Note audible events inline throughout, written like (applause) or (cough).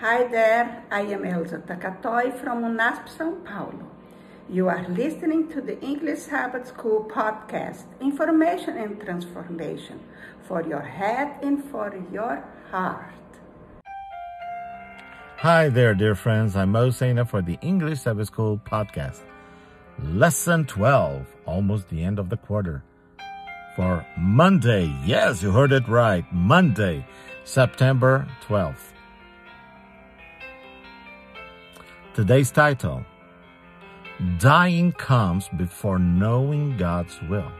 Hi there, I am Elza Takatoy from UNASP São Paulo. You are listening to the English Sabbath School podcast, Information and Transformation for your head and for your heart. Hi there, dear friends. I'm Mo Sena for the English Sabbath School podcast. Lesson 12, almost the end of the quarter. For Monday, yes, you heard it right, Monday, September 12th. Today's title Dying Comes Before Knowing God's Will.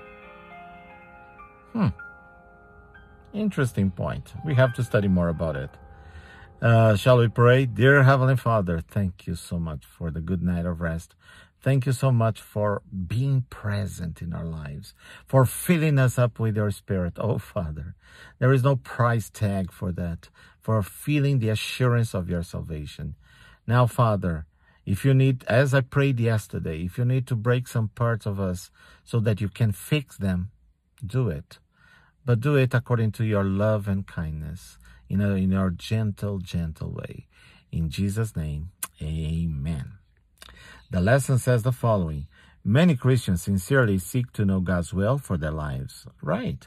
Hmm. Interesting point. We have to study more about it. Uh, shall we pray? Dear Heavenly Father, thank you so much for the good night of rest. Thank you so much for being present in our lives, for filling us up with your spirit. Oh, Father, there is no price tag for that, for feeling the assurance of your salvation. Now, Father, if you need, as I prayed yesterday, if you need to break some parts of us so that you can fix them, do it. But do it according to your love and kindness, in, a, in your gentle, gentle way. In Jesus' name, amen. The lesson says the following Many Christians sincerely seek to know God's will for their lives. Right.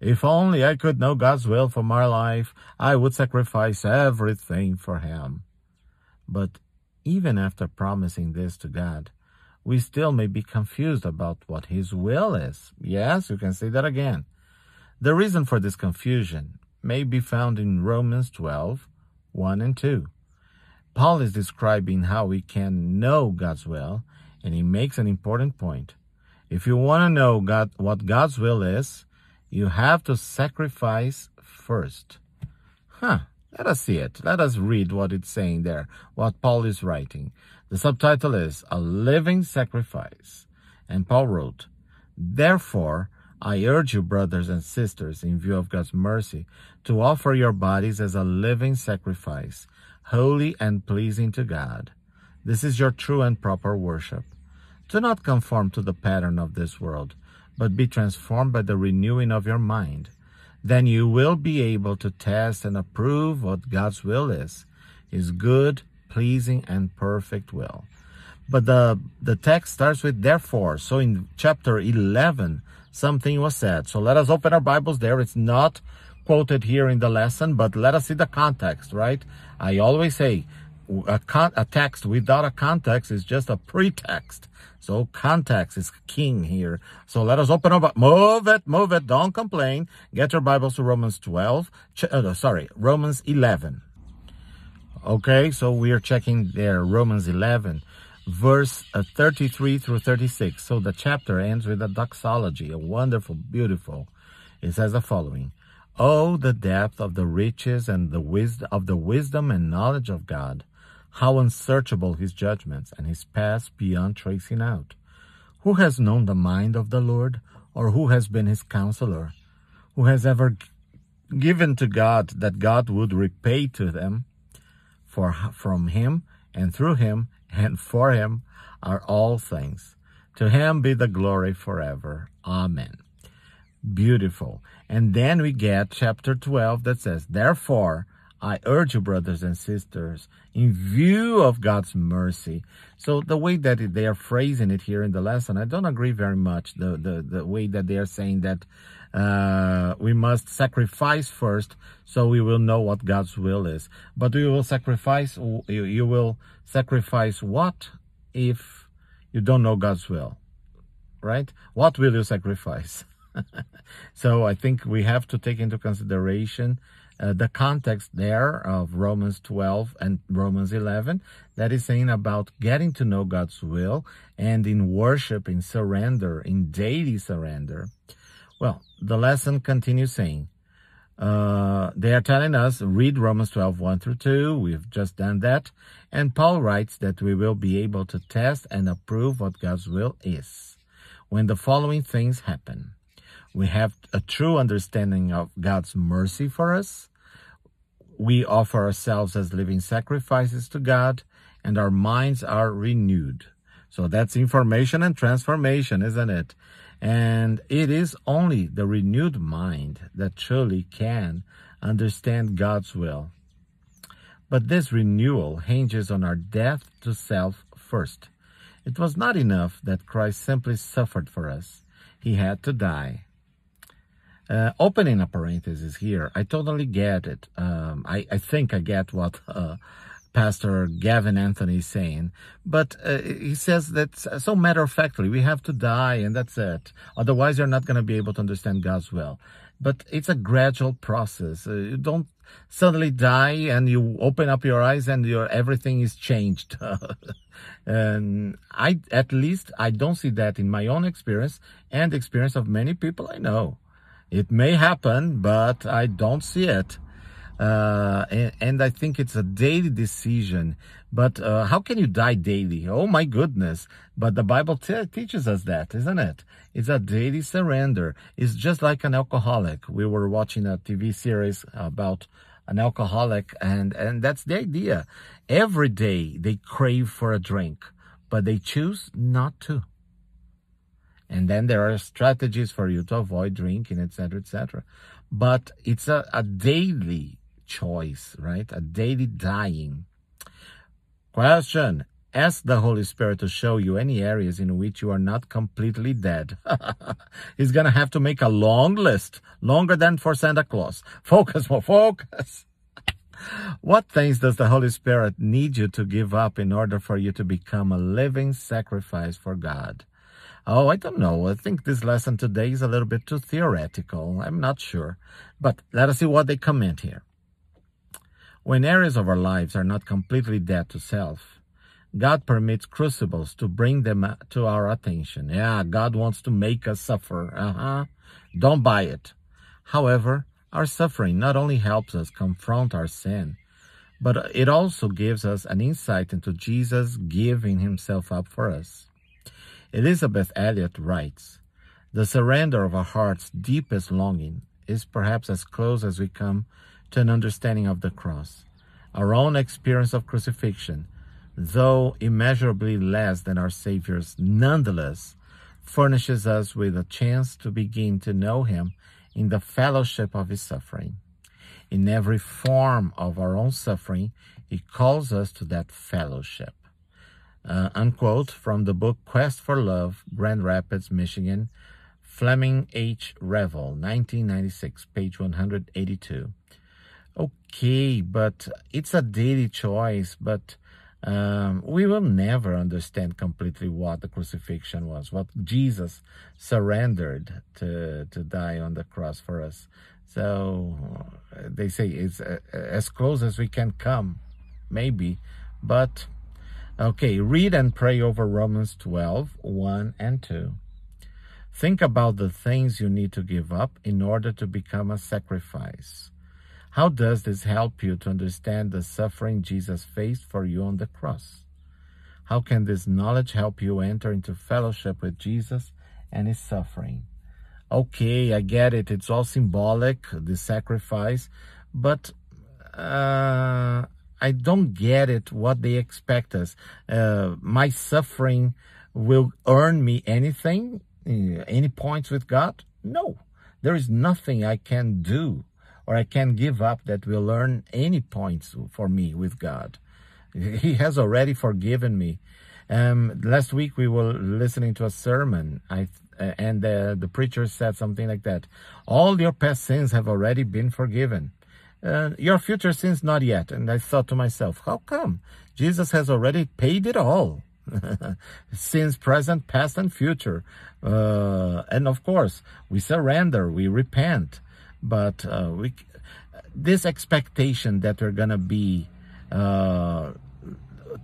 If only I could know God's will for my life, I would sacrifice everything for Him. But even after promising this to God, we still may be confused about what His will is. Yes, you can say that again. The reason for this confusion may be found in Romans 12, 1 and 2. Paul is describing how we can know God's will, and he makes an important point. If you want to know God, what God's will is, you have to sacrifice first. Huh. Let us see it. Let us read what it's saying there, what Paul is writing. The subtitle is A Living Sacrifice. And Paul wrote, Therefore, I urge you, brothers and sisters, in view of God's mercy, to offer your bodies as a living sacrifice, holy and pleasing to God. This is your true and proper worship. Do not conform to the pattern of this world, but be transformed by the renewing of your mind then you will be able to test and approve what God's will is, His good, pleasing, and perfect will. But the, the text starts with therefore. So in chapter 11, something was said. So let us open our Bibles there. It's not quoted here in the lesson, but let us see the context, right? I always say a, con- a text without a context is just a pretext. So context is king here. So let us open up. Move it, move it. Don't complain. Get your Bibles to Romans 12. Ch- uh, sorry, Romans 11. Okay, so we are checking there, Romans 11, verse uh, 33 through 36. So the chapter ends with a doxology, a wonderful, beautiful. It says the following. Oh, the depth of the riches and the wisdom of the wisdom and knowledge of God how unsearchable his judgments and his paths beyond tracing out. Who has known the mind of the Lord, or who has been his counselor? Who has ever given to God that God would repay to them? For from him and through him and for him are all things. To him be the glory forever. Amen. Beautiful. And then we get chapter 12 that says, Therefore, I urge you, brothers and sisters, in view of God's mercy. So the way that they are phrasing it here in the lesson, I don't agree very much. The the, the way that they are saying that uh, we must sacrifice first, so we will know what God's will is. But we will sacrifice. You, you will sacrifice what if you don't know God's will, right? What will you sacrifice? (laughs) so I think we have to take into consideration uh, the context there of Romans 12 and Romans 11 that is saying about getting to know God's will and in worship, in surrender, in daily surrender. Well, the lesson continues saying, uh, they are telling us, read Romans 12, 1 through 2. We've just done that. And Paul writes that we will be able to test and approve what God's will is when the following things happen we have a true understanding of God's mercy for us. We offer ourselves as living sacrifices to God and our minds are renewed. So that's information and transformation, isn't it? And it is only the renewed mind that truly can understand God's will. But this renewal hinges on our death to self first. It was not enough that Christ simply suffered for us. He had to die. Uh, opening a parenthesis here, I totally get it. Um, I, I think I get what uh, Pastor Gavin Anthony is saying, but uh, he says that so matter of factly, we have to die and that's it. Otherwise, you're not going to be able to understand God's will. But it's a gradual process. Uh, you don't suddenly die and you open up your eyes and your everything is changed. (laughs) and I, at least, I don't see that in my own experience and experience of many people I know. It may happen, but I don't see it. Uh, and, and, I think it's a daily decision. But uh, how can you die daily? Oh my goodness! But the Bible t- teaches us that, isn't it? It's a daily surrender. It's just like an alcoholic. We were watching a TV series about an alcoholic, and and that's the idea. Every day they crave for a drink, but they choose not to. And then there are strategies for you to avoid drinking, etc., etc. But it's a, a daily choice, right? A daily dying. Question. Ask the Holy Spirit to show you any areas in which you are not completely dead. (laughs) He's to have to make a long list, longer than for Santa Claus. (laughs) Focus more, focus. (laughs) what things does the Holy Spirit need you to give up in order for you to become a living sacrifice for God? Oh, I don't know. I think this lesson today is a little bit too theoretical. I'm not sure. But let us see what they comment here. When areas of our lives are not completely dead to self, God permits crucibles to bring them to our attention. Yeah, God wants to make us suffer. Uh-huh. Don't buy it. However, our suffering not only helps us confront our sin, but it also gives us an insight into Jesus giving himself up for us. Elisabeth Elliot writes, The surrender of our heart's deepest longing is perhaps as close as we come to an understanding of the cross. Our own experience of crucifixion, though immeasurably less than our Savior's, nonetheless furnishes us with a chance to begin to know Him in the fellowship of His suffering. In every form of our own suffering, He calls us to that fellowship uh, unquote from the book Quest for Love, Grand Rapids, Michigan, Fleming H. Revell, 1996, page 182. Okay, but it's a daily choice, but um, we will never understand completely what the crucifixion was, what Jesus surrendered to, to die on the cross for us. So they say it's uh, as close as we can come, maybe, but Okay, read and pray over Romans 12, 1 and 2. Think about the things you need to give up in order to become a sacrifice. How does this help you to understand the suffering Jesus faced for you on the cross? How can this knowledge help you enter into fellowship with Jesus and his suffering? Okay, I get it. It's all symbolic, the sacrifice, but uh, I don't get it what they expect us. Uh, my suffering will earn me anything, uh, any points with God? No. There is nothing I can do or I can give up that will earn any points for me with God. He has already forgiven me. Um, last week we were listening to a sermon, I, uh, and the, the preacher said something like that. All your past sins have already been forgiven uh, your future sins not yet. And I thought to myself, how come? Jesus has already paid it all. (laughs) sins present, past, and future. Uh, and of course, we surrender, we repent. But uh, we, this expectation that we're going to be uh,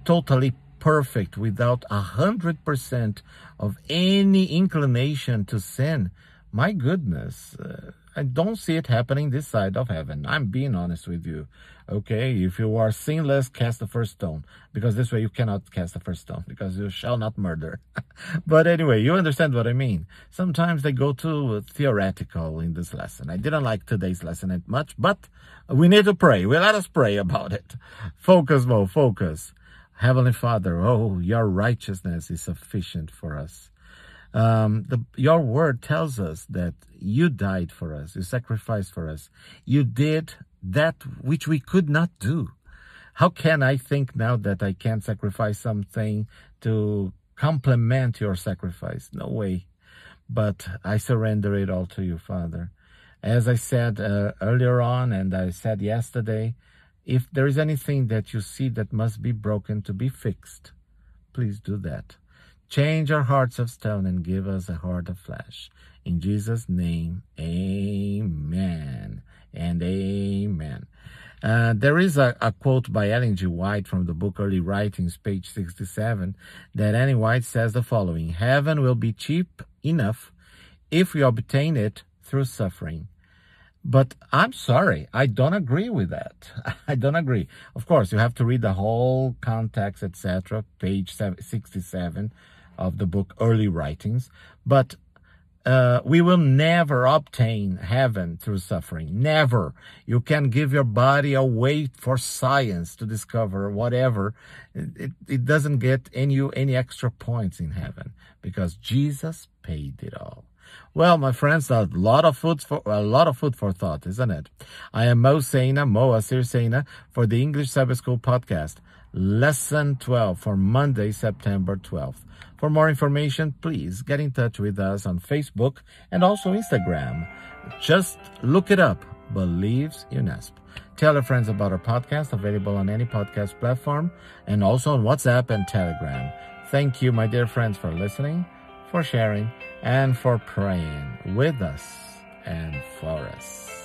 totally perfect without a hundred percent of any inclination to sin, my goodness, uh, I don't see it happening this side of heaven. I'm being honest with you. Okay, if you are sinless, cast the first stone. Because this way you cannot cast the first stone, because you shall not murder. (laughs) but anyway, you understand what I mean. Sometimes they go too theoretical in this lesson. I didn't like today's lesson that much, but we need to pray. Well, let us pray about it. Focus, Mo, focus. Heavenly Father, oh, your righteousness is sufficient for us. Um, the, your word tells us that you died for us, you sacrificed for us. You did that which we could not do. How can I think now that I can sacrifice something to complement your sacrifice? No way. But I surrender it all to you, Father. As I said uh, earlier on, and I said yesterday, if there is anything that you see that must be broken to be fixed, please do that. Change our hearts of stone and give us a heart of flesh. In Jesus' name, amen and amen. Uh, there is a, a, quote by Ellen G. White from the book Early Writings, page 67, that Ellen White says the following Heaven will be cheap enough if we obtain it through suffering. But I'm sorry, I don't agree with that. (laughs) I don't agree. Of course, you have to read the whole context, etc., page 67 of the book Early Writings. But uh, we will never obtain heaven through suffering. Never. You can give your body away for science to discover whatever. It, it doesn't get any, any extra points in heaven because Jesus paid it all. Well, my friends, a lot of food for a lot of food for thought, isn't it? I am Mo Seina, Mo Asir Seina, for the English Sabbath School podcast, lesson 12 for Monday, September 12th. For more information, please get in touch with us on Facebook and also Instagram. Just look it up, Believes UNASP. Tell your friends about our podcast, available on any podcast platform and also on WhatsApp and Telegram. Thank you, my dear friends, for listening, for sharing, and for praying with us and for us.